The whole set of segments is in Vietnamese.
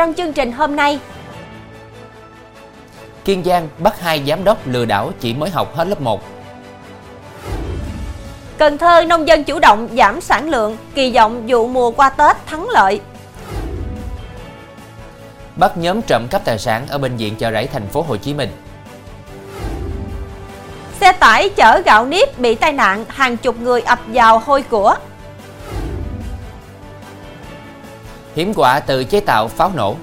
Trong chương trình hôm nay, Kiên Giang bắt hai giám đốc lừa đảo chỉ mới học hết lớp 1. Cần Thơ nông dân chủ động giảm sản lượng, kỳ vọng vụ mùa qua Tết thắng lợi. Bắt nhóm trộm cắp tài sản ở bệnh viện chợ rẫy thành phố Hồ Chí Minh. Xe tải chở gạo nếp bị tai nạn, hàng chục người ập vào hôi của. Hiểm quả từ chế tạo pháo nổ.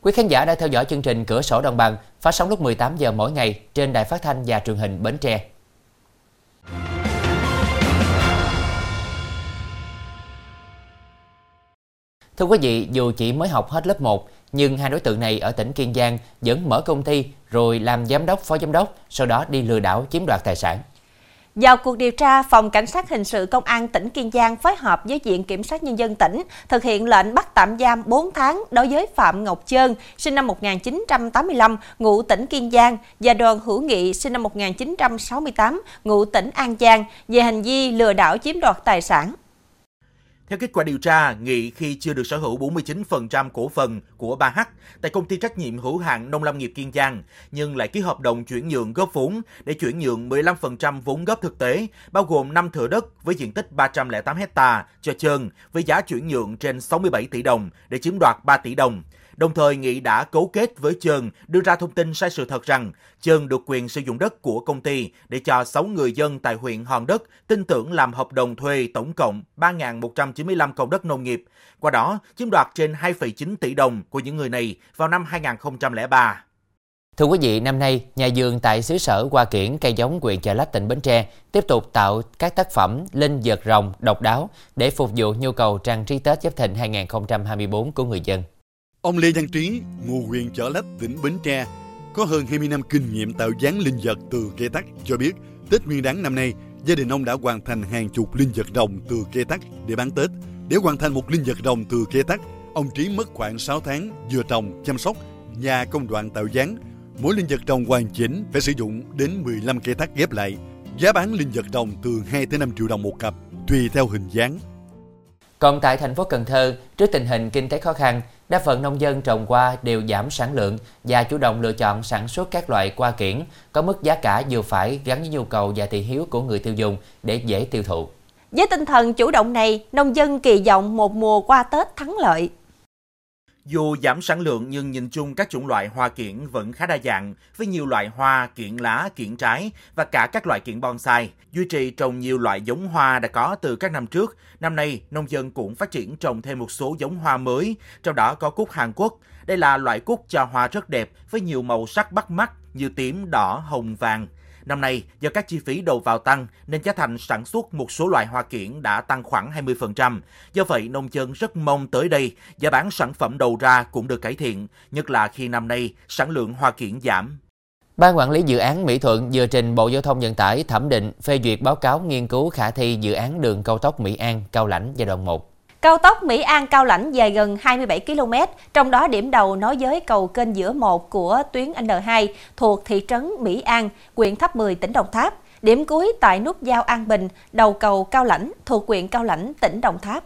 Quý khán giả đã theo dõi chương trình Cửa sổ Đồng bằng phát sóng lúc 18 giờ mỗi ngày trên đài phát thanh và truyền hình Bến Tre. Thưa quý vị, dù chỉ mới học hết lớp 1, nhưng hai đối tượng này ở tỉnh Kiên Giang vẫn mở công ty rồi làm giám đốc, phó giám đốc, sau đó đi lừa đảo chiếm đoạt tài sản. Vào cuộc điều tra, Phòng Cảnh sát Hình sự Công an tỉnh Kiên Giang phối hợp với Viện Kiểm sát Nhân dân tỉnh thực hiện lệnh bắt tạm giam 4 tháng đối với Phạm Ngọc Trơn, sinh năm 1985, ngụ tỉnh Kiên Giang, và Đoàn Hữu Nghị, sinh năm 1968, ngụ tỉnh An Giang, về hành vi lừa đảo chiếm đoạt tài sản. Theo kết quả điều tra, Nghị khi chưa được sở hữu 49% cổ phần của 3H tại công ty trách nhiệm hữu hạn Nông lâm nghiệp Kiên Giang, nhưng lại ký hợp đồng chuyển nhượng góp vốn để chuyển nhượng 15% vốn góp thực tế, bao gồm 5 thửa đất với diện tích 308 hecta cho Trơn với giá chuyển nhượng trên 67 tỷ đồng để chiếm đoạt 3 tỷ đồng. Đồng thời, Nghị đã cấu kết với Trơn đưa ra thông tin sai sự thật rằng Trơn được quyền sử dụng đất của công ty để cho 6 người dân tại huyện Hòn Đất tin tưởng làm hợp đồng thuê tổng cộng 3.195 công đất nông nghiệp. Qua đó, chiếm đoạt trên 2,9 tỷ đồng của những người này vào năm 2003. Thưa quý vị, năm nay, nhà vườn tại xứ sở Hoa Kiển, cây giống quyền Chợ Lách tỉnh Bến Tre tiếp tục tạo các tác phẩm linh vật rồng độc đáo để phục vụ nhu cầu trang trí Tết Giáp Thịnh 2024 của người dân. Ông Lê Văn Trí, ngụ huyện Chợ Lách, tỉnh Bến Tre, có hơn 20 năm kinh nghiệm tạo dáng linh vật từ cây tắc cho biết Tết Nguyên đán năm nay, gia đình ông đã hoàn thành hàng chục linh vật rồng từ cây tắc để bán Tết. Để hoàn thành một linh vật rồng từ cây tắc, ông Trí mất khoảng 6 tháng vừa trồng, chăm sóc và công đoạn tạo dáng. Mỗi linh vật rồng hoàn chỉnh phải sử dụng đến 15 cây tắc ghép lại. Giá bán linh vật rồng từ 2 tới 5 triệu đồng một cặp, tùy theo hình dáng. Còn tại thành phố Cần Thơ, trước tình hình kinh tế khó khăn, đa phần nông dân trồng hoa đều giảm sản lượng và chủ động lựa chọn sản xuất các loại hoa kiển có mức giá cả vừa phải gắn với nhu cầu và thị hiếu của người tiêu dùng để dễ tiêu thụ. Với tinh thần chủ động này, nông dân kỳ vọng một mùa qua Tết thắng lợi. Dù giảm sản lượng nhưng nhìn chung các chủng loại hoa kiển vẫn khá đa dạng, với nhiều loại hoa, kiển lá, kiển trái và cả các loại kiển bonsai. Duy trì trồng nhiều loại giống hoa đã có từ các năm trước. Năm nay, nông dân cũng phát triển trồng thêm một số giống hoa mới, trong đó có cúc Hàn Quốc. Đây là loại cúc cho hoa rất đẹp với nhiều màu sắc bắt mắt như tím, đỏ, hồng, vàng. Năm nay, do các chi phí đầu vào tăng nên giá thành sản xuất một số loại hoa kiển đã tăng khoảng 20%. Do vậy, nông dân rất mong tới đây giá bán sản phẩm đầu ra cũng được cải thiện, nhất là khi năm nay sản lượng hoa kiển giảm. Ban quản lý dự án Mỹ Thuận vừa trình Bộ Giao thông Vận tải thẩm định phê duyệt báo cáo nghiên cứu khả thi dự án đường cao tốc Mỹ An Cao Lãnh giai đoạn 1. Cao tốc Mỹ An Cao Lãnh dài gần 27 km, trong đó điểm đầu nối với cầu kênh giữa 1 của tuyến N2 thuộc thị trấn Mỹ An, huyện Tháp 10, tỉnh Đồng Tháp. Điểm cuối tại nút giao An Bình, đầu cầu Cao Lãnh thuộc huyện Cao Lãnh, tỉnh Đồng Tháp.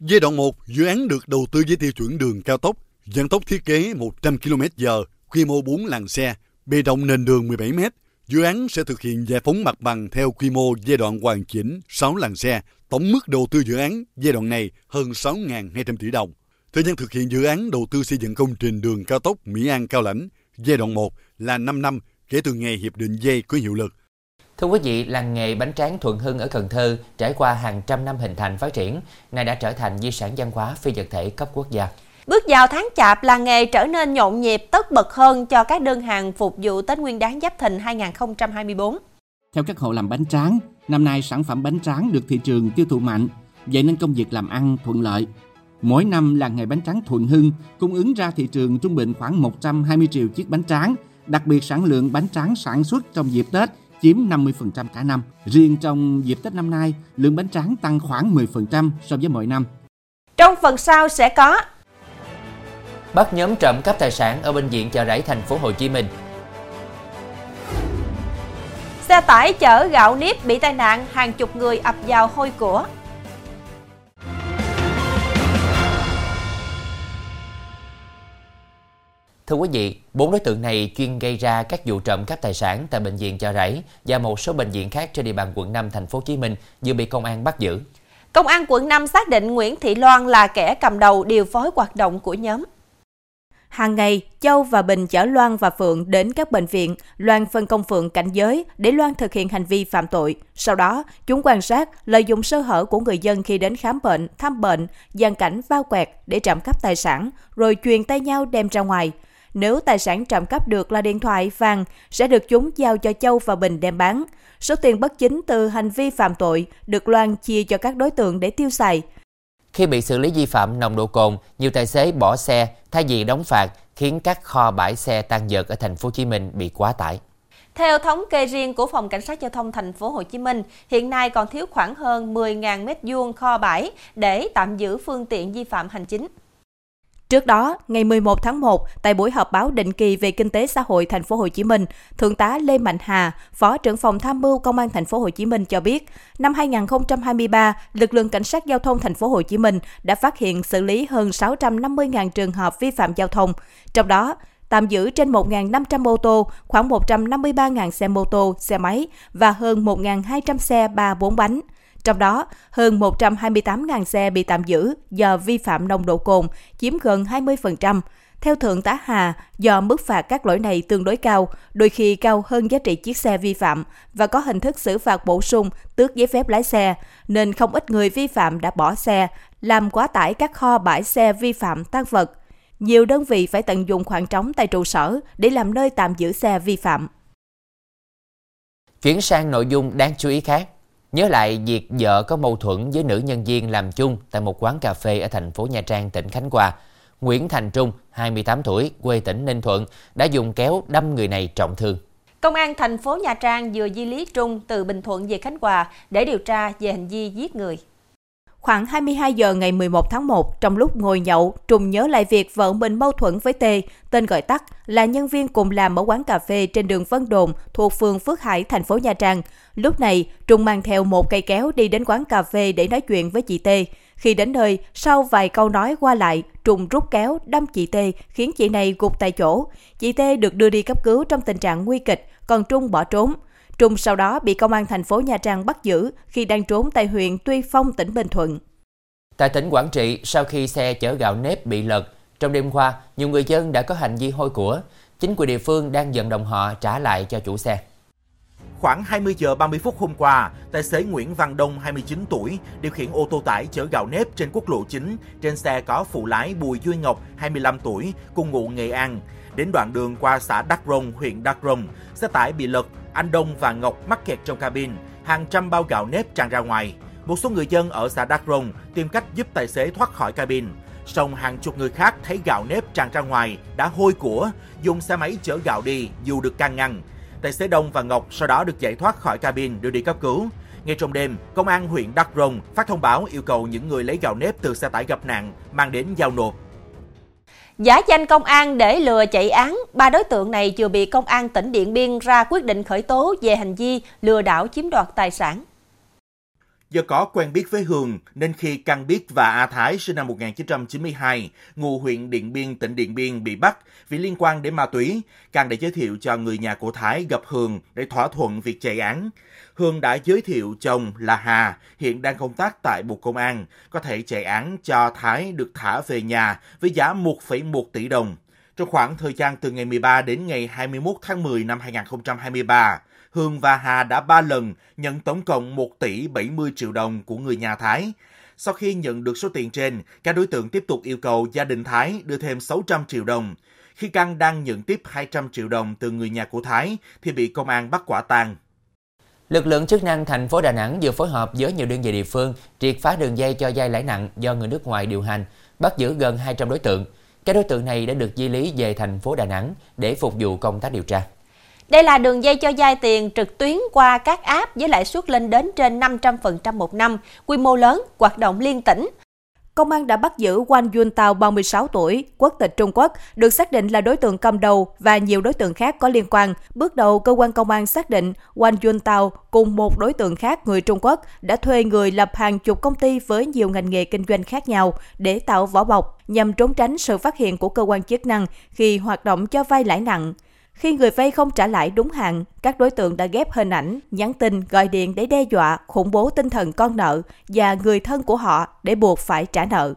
Giai đoạn 1, dự án được đầu tư với tiêu chuẩn đường cao tốc, vận tốc thiết kế 100 km/h, quy mô 4 làn xe, bề rộng nền đường 17 m. Dự án sẽ thực hiện giải phóng mặt bằng theo quy mô giai đoạn hoàn chỉnh 6 làn xe, tổng mức đầu tư dự án giai đoạn này hơn 6.200 tỷ đồng. Thời gian thực hiện dự án đầu tư xây dựng công trình đường cao tốc Mỹ An Cao Lãnh giai đoạn 1 là 5 năm kể từ ngày hiệp định dây có hiệu lực. Thưa quý vị, làng nghề bánh tráng Thuận Hưng ở Cần Thơ trải qua hàng trăm năm hình thành phát triển, nay đã trở thành di sản văn hóa phi vật thể cấp quốc gia. Bước vào tháng chạp, làng nghề trở nên nhộn nhịp tất bật hơn cho các đơn hàng phục vụ Tết Nguyên đán Giáp Thìn 2024. Theo các hộ làm bánh tráng, năm nay sản phẩm bánh tráng được thị trường tiêu thụ mạnh, vậy nên công việc làm ăn thuận lợi. Mỗi năm làng nghề bánh tráng Thuận Hưng cung ứng ra thị trường trung bình khoảng 120 triệu chiếc bánh tráng, đặc biệt sản lượng bánh tráng sản xuất trong dịp Tết chiếm 50% cả năm. Riêng trong dịp Tết năm nay, lượng bánh tráng tăng khoảng 10% so với mọi năm. Trong phần sau sẽ có bắt nhóm trộm cắp tài sản ở bệnh viện chợ rẫy thành phố Hồ Chí Minh. Xe tải chở gạo nếp bị tai nạn, hàng chục người ập vào hôi của. Thưa quý vị, bốn đối tượng này chuyên gây ra các vụ trộm cắp tài sản tại bệnh viện chợ rẫy và một số bệnh viện khác trên địa bàn quận 5 thành phố Hồ Chí Minh vừa bị công an bắt giữ. Công an quận 5 xác định Nguyễn Thị Loan là kẻ cầm đầu điều phối hoạt động của nhóm. Hàng ngày, Châu và Bình chở Loan và Phượng đến các bệnh viện, Loan phân công Phượng cảnh giới để Loan thực hiện hành vi phạm tội. Sau đó, chúng quan sát, lợi dụng sơ hở của người dân khi đến khám bệnh, thăm bệnh, gian cảnh bao quẹt để trộm cắp tài sản, rồi truyền tay nhau đem ra ngoài. Nếu tài sản trộm cắp được là điện thoại, vàng, sẽ được chúng giao cho Châu và Bình đem bán. Số tiền bất chính từ hành vi phạm tội được Loan chia cho các đối tượng để tiêu xài. Khi bị xử lý vi phạm nồng độ cồn, nhiều tài xế bỏ xe thay vì đóng phạt khiến các kho bãi xe tăng dợt ở thành phố Hồ Chí Minh bị quá tải. Theo thống kê riêng của Phòng Cảnh sát Giao thông thành phố Hồ Chí Minh, hiện nay còn thiếu khoảng hơn 10.000 m2 kho bãi để tạm giữ phương tiện vi phạm hành chính. Trước đó, ngày 11 tháng 1, tại buổi họp báo định kỳ về kinh tế xã hội thành phố Hồ Chí Minh, Thượng tá Lê Mạnh Hà, Phó trưởng phòng tham mưu Công an thành phố Hồ Chí Minh cho biết, năm 2023, lực lượng cảnh sát giao thông thành phố Hồ Chí Minh đã phát hiện xử lý hơn 650.000 trường hợp vi phạm giao thông. Trong đó, tạm giữ trên 1.500 ô tô, khoảng 153.000 xe mô tô, xe máy và hơn 1.200 xe 3-4 bánh. Trong đó, hơn 128.000 xe bị tạm giữ do vi phạm nồng độ cồn, chiếm gần 20%. Theo Thượng tá Hà, do mức phạt các lỗi này tương đối cao, đôi khi cao hơn giá trị chiếc xe vi phạm và có hình thức xử phạt bổ sung tước giấy phép lái xe, nên không ít người vi phạm đã bỏ xe, làm quá tải các kho bãi xe vi phạm tăng vật. Nhiều đơn vị phải tận dụng khoảng trống tại trụ sở để làm nơi tạm giữ xe vi phạm. Chuyển sang nội dung đáng chú ý khác. Nhớ lại việc vợ có mâu thuẫn với nữ nhân viên làm chung tại một quán cà phê ở thành phố Nha Trang, tỉnh Khánh Hòa. Nguyễn Thành Trung, 28 tuổi, quê tỉnh Ninh Thuận, đã dùng kéo đâm người này trọng thương. Công an thành phố Nha Trang vừa di lý Trung từ Bình Thuận về Khánh Hòa để điều tra về hành vi giết người. Khoảng 22 giờ ngày 11 tháng 1, trong lúc ngồi nhậu, Trung nhớ lại việc vợ mình mâu thuẫn với Tê, tên gọi tắt là nhân viên cùng làm ở quán cà phê trên đường Vân Đồn thuộc phường Phước Hải, thành phố Nha Trang. Lúc này, Trung mang theo một cây kéo đi đến quán cà phê để nói chuyện với chị Tê. Khi đến nơi, sau vài câu nói qua lại, Trung rút kéo đâm chị Tê, khiến chị này gục tại chỗ. Chị Tê được đưa đi cấp cứu trong tình trạng nguy kịch, còn Trung bỏ trốn. Trung sau đó bị công an thành phố Nha Trang bắt giữ khi đang trốn tại huyện Tuy Phong, tỉnh Bình Thuận. Tại tỉnh Quảng Trị, sau khi xe chở gạo nếp bị lật, trong đêm qua, nhiều người dân đã có hành vi hôi của. Chính quyền địa phương đang vận động họ trả lại cho chủ xe. Khoảng 20 giờ 30 phút hôm qua, tài xế Nguyễn Văn Đông, 29 tuổi, điều khiển ô tô tải chở gạo nếp trên quốc lộ 9. Trên xe có phụ lái Bùi Duy Ngọc, 25 tuổi, cùng ngụ Nghệ An. Đến đoạn đường qua xã Đắc Rông, huyện Đắc Rông, xe tải bị lật, anh Đông và Ngọc mắc kẹt trong cabin, hàng trăm bao gạo nếp tràn ra ngoài. Một số người dân ở xã Đắc Rông tìm cách giúp tài xế thoát khỏi cabin. Song hàng chục người khác thấy gạo nếp tràn ra ngoài đã hôi của, dùng xe máy chở gạo đi dù được can ngăn. Tài xế Đông và Ngọc sau đó được giải thoát khỏi cabin đưa đi cấp cứu. Ngay trong đêm, công an huyện Đắc Rồng phát thông báo yêu cầu những người lấy gạo nếp từ xe tải gặp nạn mang đến giao nộp. Giả danh công an để lừa chạy án, ba đối tượng này vừa bị công an tỉnh Điện Biên ra quyết định khởi tố về hành vi lừa đảo chiếm đoạt tài sản. Do có quen biết với Hường nên khi Căn Biết và A Thái sinh năm 1992, ngụ huyện Điện Biên, tỉnh Điện Biên bị bắt vì liên quan đến ma túy, Căn đã giới thiệu cho người nhà của Thái gặp Hường để thỏa thuận việc chạy án. Hương đã giới thiệu chồng là Hà, hiện đang công tác tại Bộ Công an, có thể chạy án cho Thái được thả về nhà với giá 1,1 tỷ đồng. Trong khoảng thời gian từ ngày 13 đến ngày 21 tháng 10 năm 2023, Hương và Hà đã ba lần nhận tổng cộng 1 tỷ 70 triệu đồng của người nhà Thái. Sau khi nhận được số tiền trên, các đối tượng tiếp tục yêu cầu gia đình Thái đưa thêm 600 triệu đồng. Khi Căn đang nhận tiếp 200 triệu đồng từ người nhà của Thái thì bị công an bắt quả tang. Lực lượng chức năng thành phố Đà Nẵng vừa phối hợp với nhiều đơn vị địa phương triệt phá đường dây cho vay lãi nặng do người nước ngoài điều hành, bắt giữ gần 200 đối tượng. Các đối tượng này đã được di lý về thành phố Đà Nẵng để phục vụ công tác điều tra. Đây là đường dây cho vay tiền trực tuyến qua các app với lãi suất lên đến trên 500% một năm, quy mô lớn, hoạt động liên tỉnh. công an đã bắt giữ Wang Yuntao 36 tuổi, quốc tịch Trung Quốc, được xác định là đối tượng cầm đầu và nhiều đối tượng khác có liên quan. Bước đầu, cơ quan công an xác định Wang Yuntao cùng một đối tượng khác người Trung Quốc đã thuê người lập hàng chục công ty với nhiều ngành nghề kinh doanh khác nhau để tạo vỏ bọc nhằm trốn tránh sự phát hiện của cơ quan chức năng khi hoạt động cho vay lãi nặng. Khi người vay không trả lại đúng hạn, các đối tượng đã ghép hình ảnh, nhắn tin, gọi điện để đe dọa, khủng bố tinh thần con nợ và người thân của họ để buộc phải trả nợ.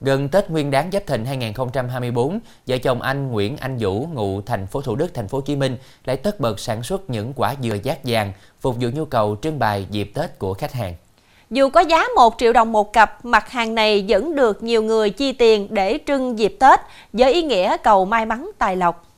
Gần Tết Nguyên đán Giáp Thìn 2024, vợ chồng anh Nguyễn Anh Vũ ngụ thành phố Thủ Đức, thành phố Hồ Chí Minh lại tất bật sản xuất những quả dừa giác vàng phục vụ nhu cầu trưng bày dịp Tết của khách hàng. Dù có giá 1 triệu đồng một cặp, mặt hàng này vẫn được nhiều người chi tiền để trưng dịp Tết với ý nghĩa cầu may mắn tài lộc.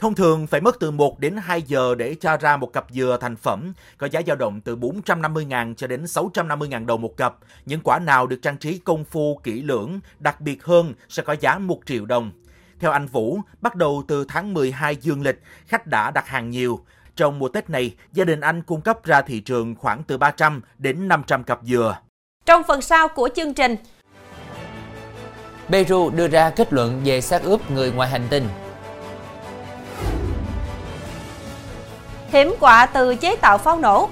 Thông thường phải mất từ 1 đến 2 giờ để cho ra một cặp dừa thành phẩm, có giá dao động từ 450.000 cho đến 650.000 đồng một cặp. Những quả nào được trang trí công phu kỹ lưỡng, đặc biệt hơn sẽ có giá 1 triệu đồng. Theo anh Vũ, bắt đầu từ tháng 12 dương lịch, khách đã đặt hàng nhiều. Trong mùa Tết này, gia đình anh cung cấp ra thị trường khoảng từ 300 đến 500 cặp dừa. Trong phần sau của chương trình, Peru đưa ra kết luận về xác ướp người ngoài hành tinh hiểm họa từ chế tạo pháo nổ.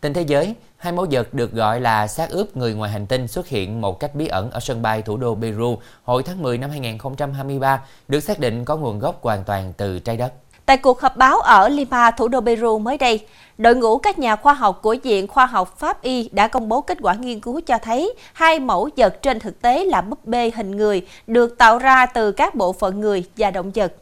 Tin thế giới, hai mẫu vật được gọi là xác ướp người ngoài hành tinh xuất hiện một cách bí ẩn ở sân bay thủ đô Peru hồi tháng 10 năm 2023, được xác định có nguồn gốc hoàn toàn từ trái đất. Tại cuộc họp báo ở Lima, thủ đô Peru mới đây, đội ngũ các nhà khoa học của Viện Khoa học Pháp Y đã công bố kết quả nghiên cứu cho thấy hai mẫu vật trên thực tế là búp bê hình người được tạo ra từ các bộ phận người và động vật.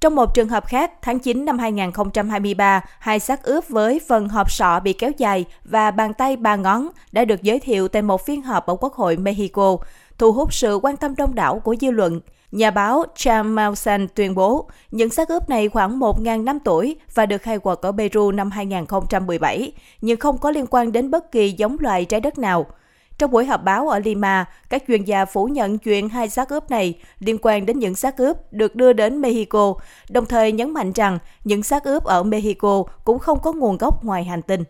Trong một trường hợp khác, tháng 9 năm 2023, hai xác ướp với phần hộp sọ bị kéo dài và bàn tay ba ngón đã được giới thiệu tại một phiên họp ở Quốc hội Mexico, thu hút sự quan tâm đông đảo của dư luận. Nhà báo Cham Mausan tuyên bố những xác ướp này khoảng 1.000 năm tuổi và được khai quật ở Peru năm 2017, nhưng không có liên quan đến bất kỳ giống loài trái đất nào. Trong buổi họp báo ở Lima, các chuyên gia phủ nhận chuyện hai xác ướp này liên quan đến những xác ướp được đưa đến Mexico, đồng thời nhấn mạnh rằng những xác ướp ở Mexico cũng không có nguồn gốc ngoài hành tinh.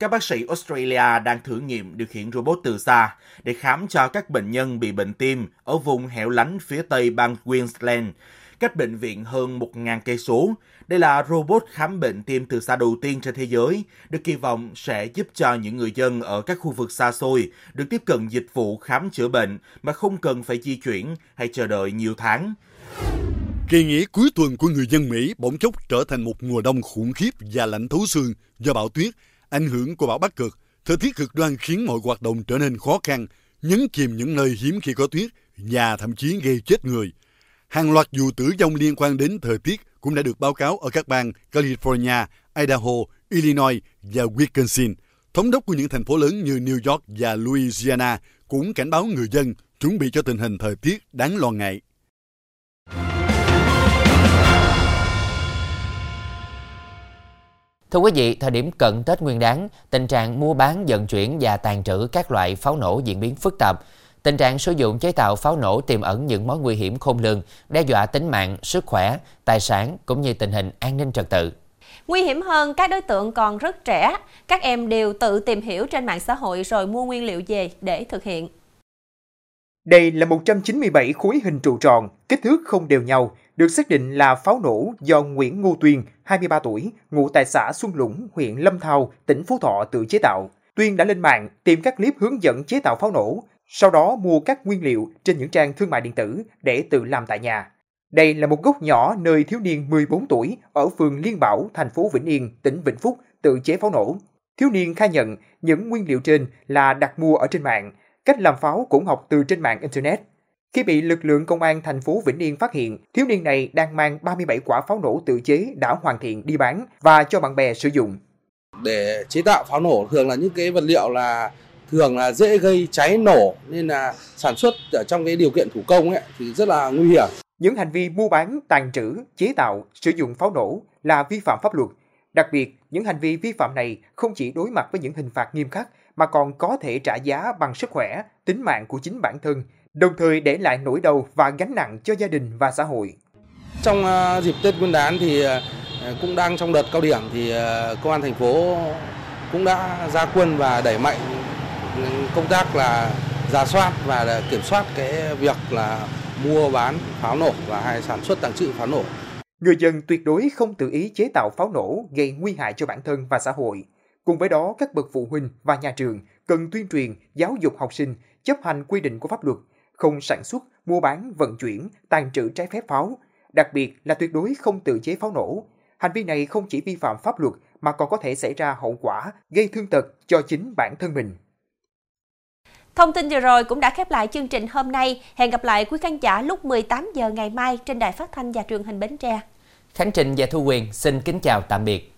Các bác sĩ Australia đang thử nghiệm điều khiển robot từ xa để khám cho các bệnh nhân bị bệnh tim ở vùng hẻo lánh phía tây bang Queensland, cách bệnh viện hơn 1.000 cây số. Đây là robot khám bệnh tim từ xa đầu tiên trên thế giới, được kỳ vọng sẽ giúp cho những người dân ở các khu vực xa xôi được tiếp cận dịch vụ khám chữa bệnh mà không cần phải di chuyển hay chờ đợi nhiều tháng. Kỳ nghỉ cuối tuần của người dân Mỹ bỗng chốc trở thành một mùa đông khủng khiếp và lạnh thấu xương do bão tuyết Ảnh hưởng của bão Bắc Cực, thời tiết cực đoan khiến mọi hoạt động trở nên khó khăn, nhấn chìm những nơi hiếm khi có tuyết và thậm chí gây chết người. Hàng loạt vụ tử vong liên quan đến thời tiết cũng đã được báo cáo ở các bang California, Idaho, Illinois và Wisconsin. Thống đốc của những thành phố lớn như New York và Louisiana cũng cảnh báo người dân chuẩn bị cho tình hình thời tiết đáng lo ngại. Thưa quý vị, thời điểm cận Tết Nguyên đán, tình trạng mua bán, vận chuyển và tàn trữ các loại pháo nổ diễn biến phức tạp. Tình trạng sử dụng chế tạo pháo nổ tiềm ẩn những mối nguy hiểm khôn lường, đe dọa tính mạng, sức khỏe, tài sản cũng như tình hình an ninh trật tự. Nguy hiểm hơn, các đối tượng còn rất trẻ. Các em đều tự tìm hiểu trên mạng xã hội rồi mua nguyên liệu về để thực hiện. Đây là 197 khối hình trụ tròn, kích thước không đều nhau, được xác định là pháo nổ do Nguyễn Ngô Tuyên, 23 tuổi, ngụ tại xã Xuân Lũng, huyện Lâm Thao, tỉnh Phú Thọ tự chế tạo. Tuyên đã lên mạng tìm các clip hướng dẫn chế tạo pháo nổ, sau đó mua các nguyên liệu trên những trang thương mại điện tử để tự làm tại nhà. Đây là một gốc nhỏ nơi thiếu niên 14 tuổi ở phường Liên Bảo, thành phố Vĩnh Yên, tỉnh Vĩnh Phúc tự chế pháo nổ. Thiếu niên khai nhận những nguyên liệu trên là đặt mua ở trên mạng, cách làm pháo cũng học từ trên mạng Internet. Khi bị lực lượng công an thành phố Vĩnh Yên phát hiện, thiếu niên này đang mang 37 quả pháo nổ tự chế đã hoàn thiện đi bán và cho bạn bè sử dụng. Để chế tạo pháo nổ thường là những cái vật liệu là thường là dễ gây cháy nổ nên là sản xuất ở trong cái điều kiện thủ công ấy thì rất là nguy hiểm. Những hành vi mua bán, tàn trữ, chế tạo, sử dụng pháo nổ là vi phạm pháp luật. Đặc biệt, những hành vi vi phạm này không chỉ đối mặt với những hình phạt nghiêm khắc mà còn có thể trả giá bằng sức khỏe, tính mạng của chính bản thân đồng thời để lại nỗi đau và gánh nặng cho gia đình và xã hội. Trong dịp Tết Nguyên đán thì cũng đang trong đợt cao điểm thì công an thành phố cũng đã ra quân và đẩy mạnh công tác là giả soát và kiểm soát cái việc là mua bán pháo nổ và hay sản xuất tàng trữ pháo nổ. Người dân tuyệt đối không tự ý chế tạo pháo nổ gây nguy hại cho bản thân và xã hội. Cùng với đó, các bậc phụ huynh và nhà trường cần tuyên truyền, giáo dục học sinh chấp hành quy định của pháp luật, không sản xuất, mua bán, vận chuyển, tàn trữ trái phép pháo, đặc biệt là tuyệt đối không tự chế pháo nổ. Hành vi này không chỉ vi phạm pháp luật mà còn có thể xảy ra hậu quả gây thương tật cho chính bản thân mình. Thông tin vừa rồi cũng đã khép lại chương trình hôm nay. Hẹn gặp lại quý khán giả lúc 18 giờ ngày mai trên đài phát thanh và truyền hình Bến Tre. Khánh Trình và Thu Quyền xin kính chào tạm biệt.